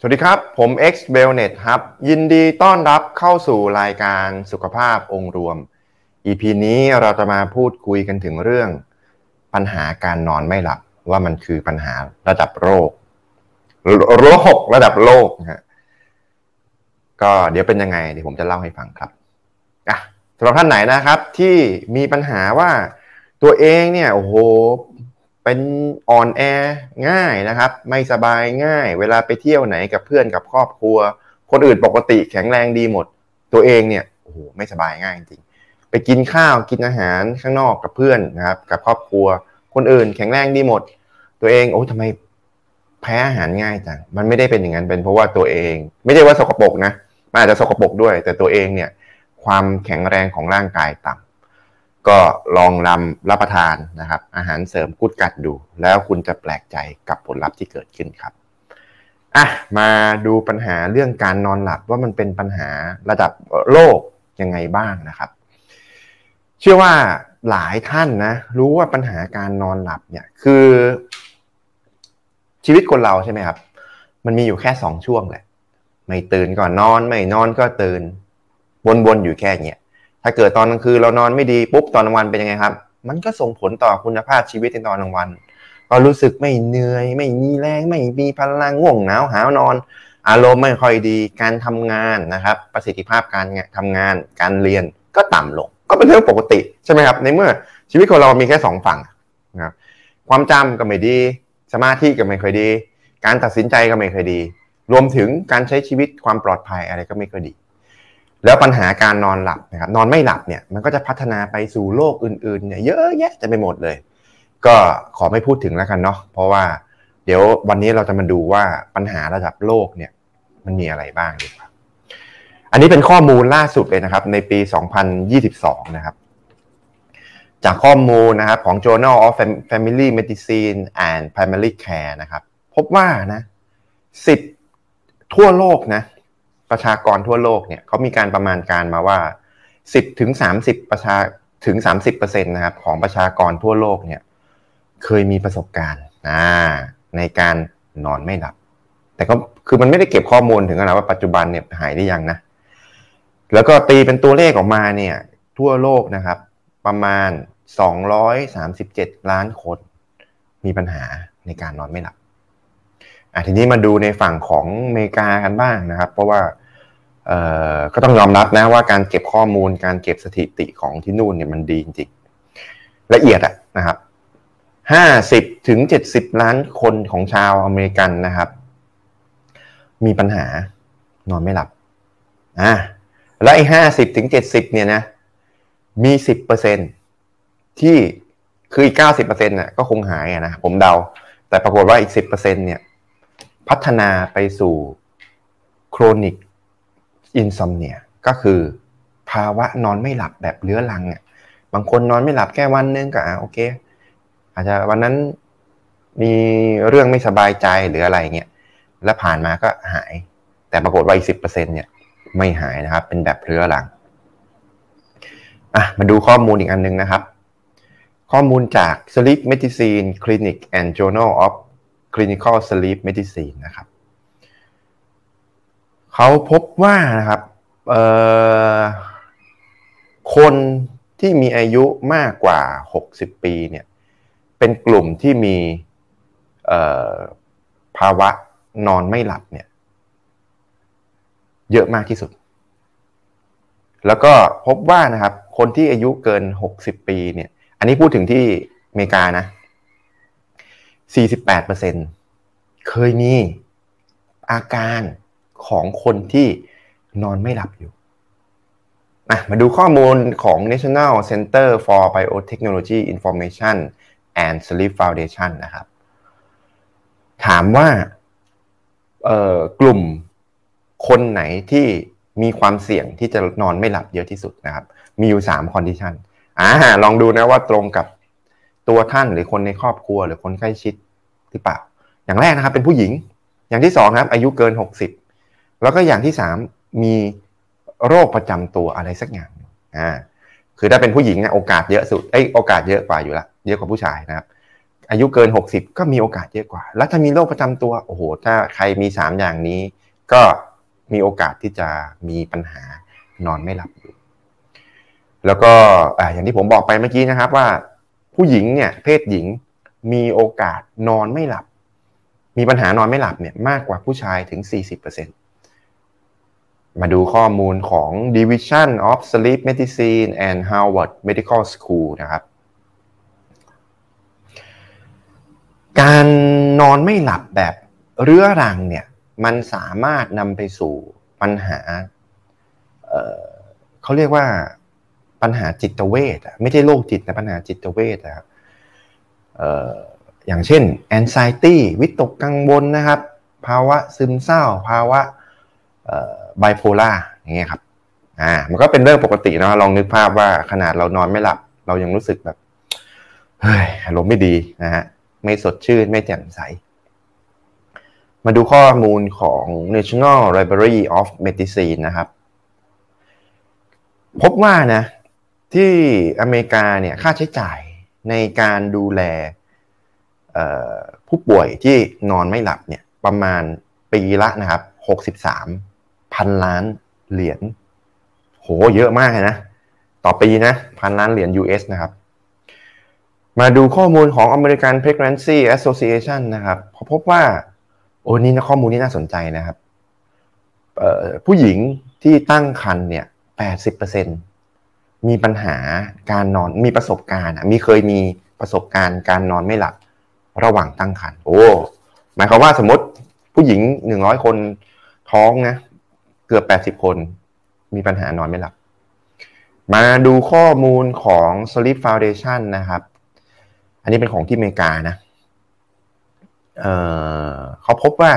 สวัสดีครับ ผม X b e l n e t ครับ ยินดีต้อนรับเข้าสู่รายการสุขภาพองค์รวม EP นี้เราจะมาพูดคุยกันถึงเรื่อง ปัญหาการนอนไม่หลับว่ามันคือปัญหาระดับโรคโรคระดับโลกนะก็เดี๋ยวเป็นยังไงเดี๋ยวผมจะเล่าให้ฟังครับอะสำหรับท่านไหนนะครับที่มีปัญหาว่าตัวเองเนี่ยโอ้โห เป็นอ่อนแอง่ายนะครับ ไม่สบายง่าย เวลาไปเที่ยวไหนกับเพื่อนกับครอบครัว คนอื่นปกติแข็งแรงดีหมด ตัวเองเนี่ยโอ้โหไม่สบายง่ายจริงไปกินข้าวกินอาหารข้างนอกกับเพื่อนนะครับ กับครอบครัว คนอื่นแข็งแรงดีหมด ตัวเองโอ้ทำไมแพ้อาหารง่ายจังมันไม่ได้เป็นอย่างนั้นเป็นเพราะว่าตัวเอง ไม่ใช่ว่าสกปรกนะมันอาจจะสกปรกด้วย แต่ตัวเองเนี่ยความแข็งแรงของร่างกายต่ำ ก็ลองนำรับประทานนะครับ อาหารเสริมกุดกัดดู แล้วคุณจะแปลกใจกับผลลัพธ์ที่เกิดขึ้นครับอะมาดูปัญหาเรื่องการนอนหลับว่ามันเป็นปัญหาระดับโลกยังไงบ้างนะครับ เชื่อว่าหลายท่านนะ รู้ว่าปัญหาการนอนหลับเนี่ยคือ ชีวิตคนเราใช่ไหมครับ มันมีอยู่แค่สองช่วงแหละ ไม่ตื่นก่อนนอน ไม่นอนก็ตื่นวนๆอยู่แค่เนี้ย ถ้าเกิดตอนกลางคืนเรานอนไม่ดีปุ๊บตอนกลางวันเป็นยังไงครับ มันก็ส่งผลต่อคุณภาพชีวิตในตอนกลางวันก็รู้สึกไม่เหนื่อย ไม่มีแรง ไม่มีพลังง่วงหนาวหาวนอน อารมณ์ไม่ค่อยดีการทำงานนะครับ ประสิทธิภาพการทำงาน การเรียนก็ต่ำลง ก็เป็นเรื่องปกติใช่ไหมครับในเมื่อชีวิตของเรามีแค่สองฝั่งนะครับความจำก็ไม่ดี สมาธิก็ไม่ค่อยดี การตัดสินใจก็ไม่ค่อยดี รวมถึงการใช้ชีวิตความปลอดภัยอะไรก็ไม่ค่อยดี แล้วปัญหาการนอนหลับนะครับนอนไม่หลับเนี่ยมันก็จะพัฒนาไปสู่โรคอื่นๆเนี่ยเยอะแยะจะไปหมดเลย ก็ขอไม่พูดถึงแล้วกันเนาะเพราะว่าเดี๋ยววันนี้เราจะมาดูว่าปัญหาระดับโลกเนี่ยมันมีอะไรบ้างดีกว่าอันนี้เป็นข้อมูลล่าสุดเลยนะครับ ในปี 2022 นะครับ จากข้อมูลนะครับของ Journal of Family Medicine and Primary Care นะครับ พบว่านะ 10 ทั่วโลกนะ ประชากรทั่วโลกเนี่ยเขามีการประมาณการมาว่า 10ถึง30ประชาถึง 30%นะครับของประชากรทั่วโลกเนี่ยเคยมีประสบการณ์ในการนอนไม่หลับ แต่ก็คือมันไม่ได้เก็บข้อมูลถึงขนาดว่าปัจจุบันเนี่ยหายได้ยังนะ แล้วก็ตีเป็นตัวเลขออกมาเนี่ยทั่วโลกนะครับ ประมาณ 237 ล้านคน มีปัญหาในการนอนไม่หลับ ทีนี้มาดูในฝั่งของอเมริกากันบ้างนะครับ เพราะว่าเอ่อก็ต้องยอมรับนะว่าการเก็บข้อมูลการเก็บสถิติของที่นู่นเนี่ยมันดีจริงๆละเอียดอะนะครับห้าสิบถึงเจ็ดสิบล้านคนของชาวอเมริกันนะครับ มีปัญหานอนไม่หลับอ่าและไอ้ห้าสิบถึงเจ็ดสิบเนี่ยนะมีสิบเปอร์เซ็นต์ที่คืออีกเก้าสิบเปอร์เซ็นต์น่ะก็คงหายอะนะผมเดา แต่ปรากฏว่าอีกสิบเปอร์เซ็นต์เนี่ย พัฒนาไปสู่ chronic insomnia ก็คือภาวะนอนไม่หลับแบบเรื้อรังเนี่ยบางคนนอนไม่หลับแค่วันนึงก็อ่าโอเค อาจจะวันนั้นมีเรื่องไม่สบายใจหรืออะไรเงี้ยแล้วผ่านมาก็หาย แต่ปรากฏว่าอีกสิบเปอร์เซ็นเนี่ยไม่หายนะครับ เป็นแบบเรื้อรังอะมาดูข้อมูลอีกอันนึงนะครับ ข้อมูลจาก Sleep Medicine Clinic and Journal of Clinical Sleep Medicine นะครับเขาพบว่านะครับคนที่มีอายุมากกว่า 60 ปีเนี่ยเป็นกลุ่มที่มีภาวะนอนไม่หลับเนี่ยเยอะมากที่สุด แล้วก็พบว่านะครับ คนที่อายุเกิน 60 ปีเนี่ย อันนี้พูดถึงที่อเมริกานะ 48%เคยมีอาการของคนที่นอนไม่หลับอยู่นะมาดูข้อมูลของ National Center for Biotechnology Information and Sleep Foundation นะครับ ถามว่ากลุ่มคนไหนที่มีความเสี่ยงที่จะนอนไม่หลับเยอะที่สุดนะครับ มีอยู่3 condition อ่าลองดูนะว่าตรงกับ ตัวท่านหรือคนในครอบครัวหรือคนใกล้ชิดหรือเปล่า อย่างแรกนะครับเป็นผู้หญิง อย่างที่สองครับอายุเกินหกสิบแล้วก็อย่างที่สามมีโรคประจำตัวอะไรสักอย่างอ่าคือถ้าเป็นผู้หญิงเนี่ยโอกาสเยอะสุดไอ้โอกาสเยอะกว่าอยู่ละเยอะกว่าผู้ชายนะครับ อายุเกิน 60 ก็มีโอกาสเยอะกว่า แล้วถ้ามีโรคประจำตัวโอ้โหถ้าใครมี3อย่างนี้ ก็มีโอกาสที่จะมีปัญหานอนไม่หลับอยู่แล้วก็อย่างที่ผมบอกไปเมื่อกี้นะครับว่า ผู้หญิงเนี่ยเพศหญิงมีโอกาสนอนไม่หลับ มีปัญหานอนไม่หลับเนี่ยมากกว่าผู้ชายถึง 40%มาดูข้อมูลของ Division of Sleep Medicine and Harvard Medical School นะครับ การนอนไม่หลับแบบเรื้อรังเนี่ยมันสามารถนำไปสู่ปัญหาเเขาเรียกว่า ปัญหาจิตเวทไม่ใช่โรคจิตนะปัญหาจิตเวทนะครับอย่างเช่น anxiety วิตกกังวลนะครับ ภาวะซึมเศร้า ภาวะไบโพล่าอย่างเงี้ยครับอ่ามันก็เป็นเรื่องปกตินะลองนึกภาพว่าขนาดเรานอนไม่หลับ เรายังรู้สึกแบบเฮ้ยอารมณ์ไม่ดีนะฮะไม่สดชื่น ไม่แจ่มใส มาดูข้อมูลของ National Library of Medicine นะครับ พบว่านะ ที่อเมริกาเนี่ยค่าใช้จ่ายในการดูแลผู้ป่วยที่นอนไม่หลับเนี่ยประมาณปีละนะครับ63พันล้านเหรียญโหเยอะมากเลยนะ ต่อปีนะพันล้านเหรียญ US นะครับ มาดูข้อมูลของ American Pregnancy Association นะครับพบว่า โอ้นี่นะข้อมูลนี้น่าสนใจนะครับผู้หญิงที่ตั้งครรภ์เนี่ย80% มีปัญหาการนอนมีประสบการณ์มีเคยมีประสบการณ์การนอนไม่หลับระหว่างตั้งครรภ์โอ้หมายความว่าสมมติผู้หญิงหนึ่งร้อยคนท้องนะเกือบแปดสิบคนมีปัญหานอนไม่หลับ มาดูข้อมูลของ Sleep Foundation นะครับ อันนี้เป็นของที่อเมริกานะเเขาพบว่า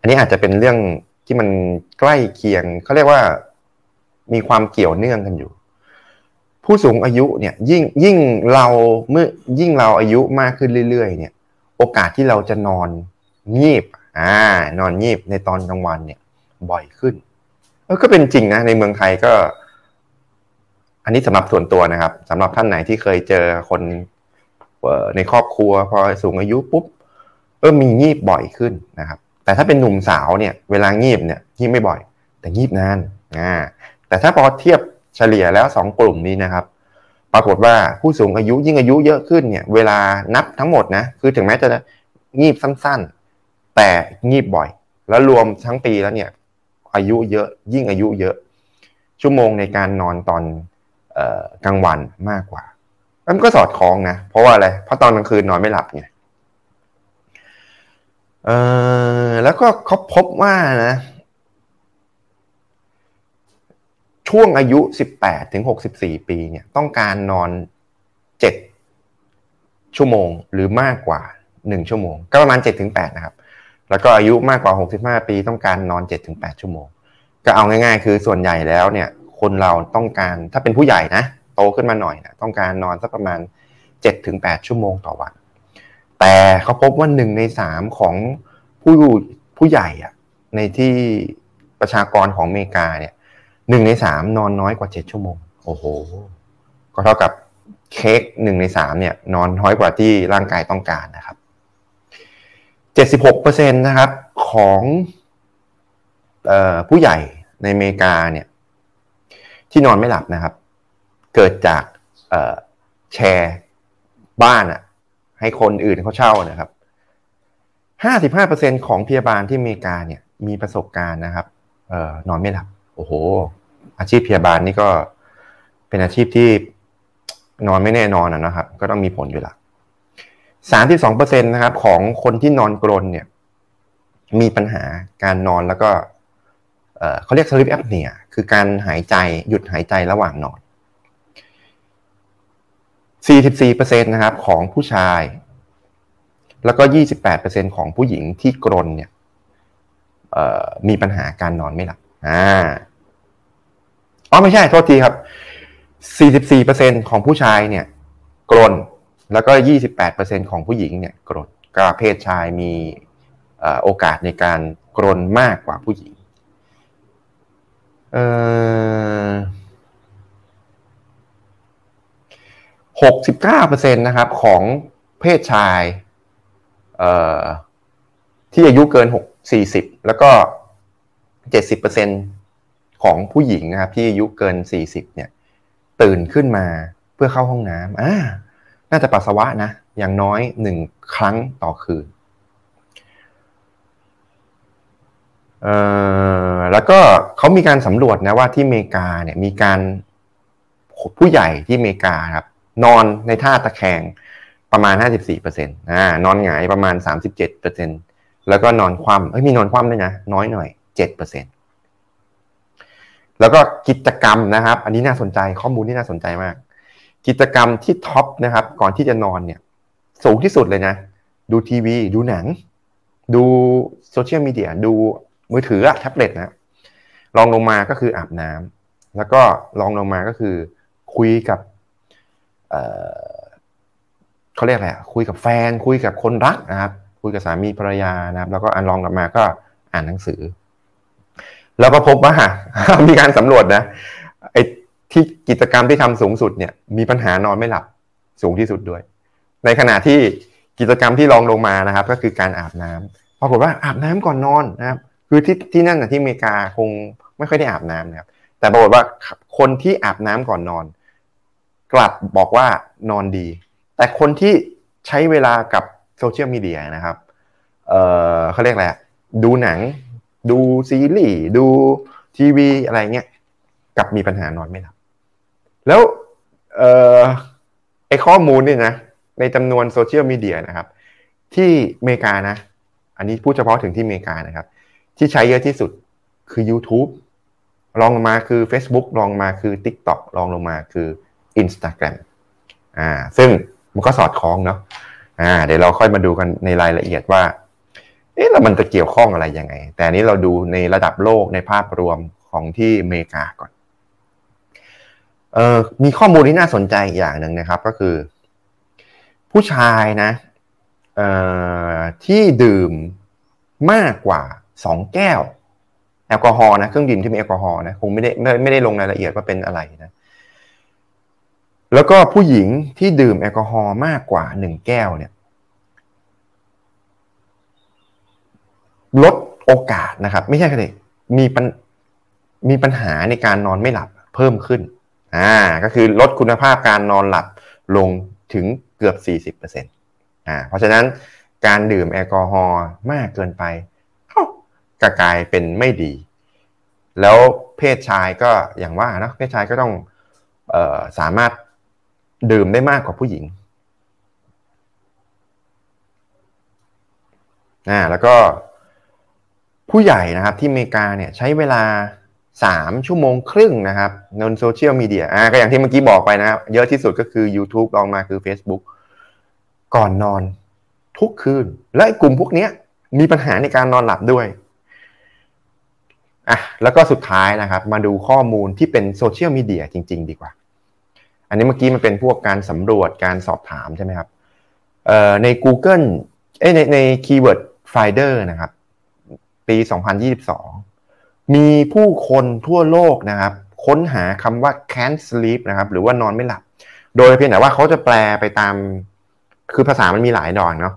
อันนี้อาจจะเป็นเรื่องที่มันใกล้เคียงเขาเรียกว่ามีความเกี่ยวเนื่องกันอยู่ ผู้สูงอายุเนี่ยยิ่งยิ่งเราเมื่อยิ่งเราอายุมากขึ้นเรื่อยๆ เนี่ย โอกาสที่เราจะนอนงีบอ่านอนงีบในตอนกลางวันเนี่ย บ่อยขึ้นเออก็เป็นจริงนะในเมืองไทยก็ อันนี้สำหรับส่วนตัวนะครับสำหรับท่านไหนที่เคยเจอคนในครอบครัว พอสูงอายุปุ๊บเออมีงีบบ่อยขึ้นนะครับ แต่ถ้าเป็นหนุ่มสาวเนี่ย เวลางีบเนี่ยงีบไม่บ่อย แต่งีบนานอ่าแต่ถ้าพอเทียบ เฉลี่ยแล้วสองกลุ่มนี้นะครับ ปรากฏว่าผู้สูงอายุยิ่งอายุเยอะขึ้นเนี่ย เวลานับทั้งหมดนะ คือถึงแม้จะงีบสั้นๆ แต่งีบบ่อย แล้วรวมทั้งปีแล้วเนี่ย อายุเยอะยิ่งอายุเยอะ ชั่วโมงในการนอนตอนกลางวันมากกว่า มันก็สอดคล้องนะ เพราะว่าอะไร เพราะตอนกลางคืนนอนไม่หลับไงแล้วก็เขาพบว่านะ ช่วงอายุ 18 ถึง 64 ปีเนี่ยต้องการนอน 7 ชั่วโมงหรือมากกว่า 1 ชั่วโมง ก็ประมาณ 7 ถึง 8 นะครับ แล้วก็อายุมากกว่า 65 ปีต้องการนอน7-8ชั่วโมง ก็เอาง่ายๆ คือส่วนใหญ่แล้วเนี่ยคนเราต้องการถ้าเป็นผู้ใหญ่นะโตขึ้นมาหน่อยนะต้องการนอนสักประมาณ7-8ชั่วโมงต่อวัน แต่เขาพบว่าหนึ่งในสามของผู้ผู้ใหญ่อะในที่ประชากรของอเมริกาเนี่ย หนึ่งในสามนอนน้อยกว่าเจ็ดชั่วโมง โอ้โห ก็เท่ากับเค้กหนึ่งในสามเนี่ย นอนน้อยกว่าที่ร่างกายต้องการนะครับ76%นตนะครับของออผู้ใหญ่ในอเมริกาเนี่ย ที่นอนไม่หลับนะครับ เกิดจากแชร์บ้านอะให้คนอื่นเขาเช่านะครับ55%ของพยาบาลที่อเมริกาเนี่ยมีประสบการณ์นะครับ เออนอนไม่หลับ โอ้โห อาชีพพยาบาลนี่ก็เป็นอาชีพที่นอนไม่แน่นอนนะครับ ก็ต้องมีผลอยู่ละสามที่สองเปอร์เซ็นตนะครับ ของคนที่นอนกรนเนี่ย มีปัญหาการนอนแล้วก็เขาเรียก sleep apnea คือการหายใจหยุดหายใจระหว่างนอน 44%นะครับของผู้ชาย แล้วก็ 28%ของผู้หญิงที่กรนเนี่ยมีปัญหาการนอนไม่หลับอ่า อ๋อไม่ใช่โทษทีครับ 44%ของผู้ชายเนี่ยกรนแล้วก็ 28%ของผู้หญิงเนี่ยกรนก็เพศชายมีโอกาสในการกรนมากกว่าผู้หญิงหกสิบเก้าเปอร์เซ็นตนะครับของเพศชายที่อายุเกินหกสี่สิบแล้วก็เจ็ดสิบเปอร์เซ็น ของผู้หญิงนะครับที่อายุเกินสี่สิบเนี่ยตื่นขึ้นมาเพื่อเข้าห้องน้ำอ่าน่าจะปัสสาวะนะอย่างน้อยหนึ่งครั้งต่อคืนเอ่อแล้วก็เขามีการสำรวจนะว่าที่อเมริกาเนี่ยมีการผู้ใหญ่ที่อเมริกาครับนอนในท่าตะแคงประมาณ 54%อ่านอนหงายประมาณ 37%แล้วก็นอนคว่ำเอ้ยมีนอนคว่ำด้วยนะ น้อยหน่อย 7% แล้วก็กิจกรรมนะครับ อันนี้น่าสนใจข้อมูลที่น่าสนใจมาก กิจกรรมที่ top นะครับ ก่อนที่จะนอนเนี่ย สูงที่สุดเลยนะ ดูทีวี ดูหนัง ดูโซเชียลมีเดียดูมือถือแท็บเล็ตนะรองลงมาก็คืออาบน้ำแล้วก็รองลงมาก็คือคุยกับเขาเรียกอะไรคุยกับแฟน คุยกับคนรักนะครับ คุยกับสามีภรรยานะครับ แล้วก็อันลองลับมาก็อ่านหนังสือ แล้วก็พบว่ามีการสำรวจนะไอ้ที่กิจกรรมที่ทำสูงสุดเนี่ย มีปัญหานอนไม่หลับสูงที่สุดด้วย ในขณะที่กิจกรรมที่รองลงมานะครับ ก็คือการอาบน้ำปรากฏว่าอาบน้ำก่อนนอนนะครับ คือที่ที่นั่นนะที่อเมริกาคงไม่ค่อยได้อาบน้ำนะครับ แต่ปรากฏว่าคนที่อาบน้ำก่อนนอน กลับบอกว่านอนดี แต่คนที่ใช้เวลากับโซเชียลมีเดียนะครับ เออเขาเรียกอะไรดูหนัง ดูซีรีส์ดูทีวีอะไรเงี้ยกับมีปัญหานอนไม่หลับ แล้วเออไอข้อมูลเนี่ยนะ ในจำนวนโซเชียลมีเดียนะครับ ที่อเมริกานะ อันนี้พูดเฉพาะถึงที่อเมริกานะครับ ที่ใช้เยอะที่สุดคือ YouTube รองลงมาคือ Facebook รองลงมาคือ TikTok รองลงมาคือ Instagram อ่า ซึ่งมันก็สอดคล้องเนาะอ่า เดี๋ยวเราค่อยมาดูกันในรายละเอียดว่า เอ๊ะแล้วมันจะเกี่ยวข้องอะไรยังไง แต่นี้เราดูในระดับโลกในภาพรวมของที่อเมริกาก่อนเออมีข้อมูลที่น่าสนใจอย่างหนึ่งนะครับก็คือ ผู้ชายนะเอ่อที่ดื่มมากกว่าสองแก้ว แอลกอฮอล์นะเครื่องดื่มที่มีแอลกอฮอล์นะคงไม่ได้ไม่ไม่ได้ลงรายละเอียดว่าเป็นอะไรนะแล้วก็ผู้หญิงที่ดื่มแอลกอฮอล์มากกว่าหนึ่งแก้วเนี่ย ลดโอกาสนะครับ ไม่ใช่แค่มีปัญมีปัญหาในการนอนไม่หลับเพิ่มขึ้นอ่าก็คือลดคุณภาพการนอนหลับลงถึงเกือบ 40%อ่าเพราะฉะนั้นการดื่มแอลกอฮอล์มากเกินไปก็กลายเป็นไม่ดี แล้วเพศชายก็อย่างว่านะเพศชายก็ต้องออสามารถดื่มได้มากกว่าผู้หญิงอ่าแล้วก็ ผู้ใหญ่นะครับที่อเมริกาเนี่ยใช้เวลาสามชั่วโมงครึ่งนะครับในโซเชียลมีเดียอ่าก็อย่างที่เมื่อกี้บอกไปนะครับ เยอะที่สุดก็คือ YouTube ลองมาคือ Facebook ก่อนนอนทุกคืน และกลุ่มพวกนี้มีปัญหาในการนอนหลับด้วยอะแล้วก็สุดท้ายนะครับ มาดูข้อมูลที่เป็นโซเชียลมีเดียจริง ๆ ดีกว่า อันนี้เมื่อกี้มันเป็นพวกการสำรวจการสอบถามใช่ไหมครับเอ่อใน Google เอ้ในใน Keyword Finder นะครับ ปี 2022 มีผู้คนทั่วโลกนะครับ ค้นหาคำว่า can't sleep นะครับ หรือว่านอนไม่หลับ โดยเพียงแต่ว่าเขาจะแปลไปตาม คือภาษามันมีหลายดอกเนาะ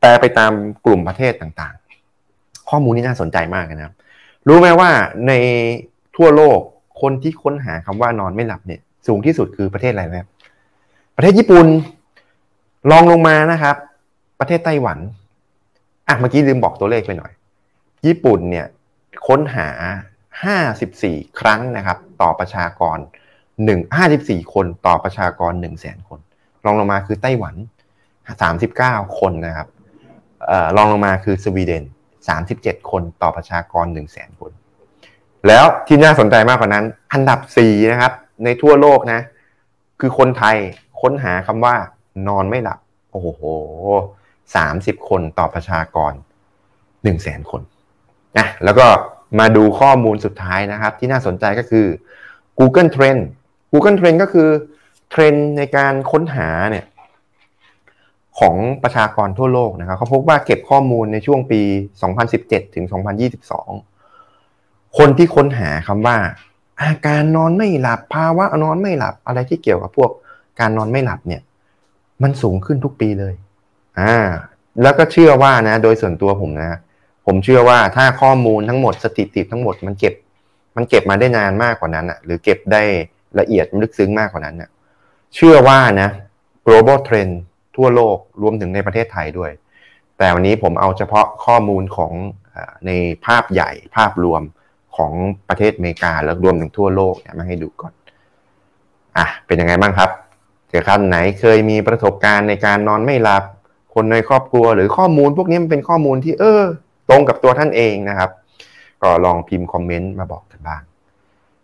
แปลไปตามกลุ่มประเทศต่างๆ ข้อมูลนี้น่าสนใจมากนะครับ รู้ไหมว่าในทั่วโลกคนที่ค้นหาคำว่านอนไม่หลับเนี่ย สูงที่สุดคือประเทศอะไรครับประเทศญี่ปุ่นลองลงมานะครับ ประเทศไต้หวัน อะเมื่อกี้ลืมบอกตัวเลขไปหน่อย ญี่ปุ่นเนี่ยค้นหา 54 ครั้งนะครับ ต่อประชากร 1 54 คนต่อประชากร 1 0 0 0 0แสนคนลองลงมาคือไต้หวัน 39 คนนะครับออลองลงมาคือสวีเดน 37 คนต่อประชากร 1 0 0 0 0แสนคน แล้วที่น่าสนใจมากกว่านั้น อันดับ 4 นะครับ ในทั่วโลกนะ คือคนไทยค้นหาคำว่านอนไม่หลับ โอ้โห 30 คนต่อประชากร 1 0 0 0 0แสนคนนะแล้วก็มาดูข้อมูลสุดท้ายนะครับ ที่น่าสนใจก็คือ Google Trend Google Trend ก็คือเทรนในการค้นหาเนี่ยของประชากรทั่วโลกนะครับเขาพบว่าเก็บข้อมูลในช่วงปี 2017 ถึง 2022 คนที่ค้นหาคำว่า อาการนอนไม่หลับภาวะนอนไม่หลับอะไรที่เกี่ยวกับพวกการนอนไม่หลับเนี่ย มันสูงขึ้นทุกปีเลย อ่าแล้วก็เชื่อว่านะ โดยส่วนตัวผมนะ ผมเชื่อว่าถ้าข้อมูลทั้งหมดสถิติทั้งหมดมันเก็บ มันเก็บมาได้นานมากกว่านั้นอะ หรือเก็บได้ละเอียดลึกซึ้งมากกว่านั้นอะเชื่อว่านะ global trend ทั่วโลกรวมถึงในประเทศไทยด้วย แต่วันนี้ผมเอาเฉพาะข้อมูลของในภาพใหญ่ภาพรวมของประเทศอเมริกาแล้วรวมถึงทั่วโลกเนี่ยมาให้ดูก่อน อะเป็นยังไงบ้างครับเกิดท่านไหนเคยมีประสบการณ์ในการนอนไม่หลับ คนในครอบครัวหรือข้อมูลพวกนี้มันเป็นข้อมูลที่เออ ตรงกับตัวท่านเองนะครับ ก็ลองพิมพ์คอมเมนต์มาบอกกันบ้าง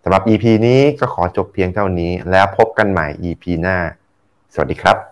สำหรับ EP นี้ก็ขอจบเพียงเท่านี้ แล้วพบกันใหม่ EP หน้า สวัสดีครับ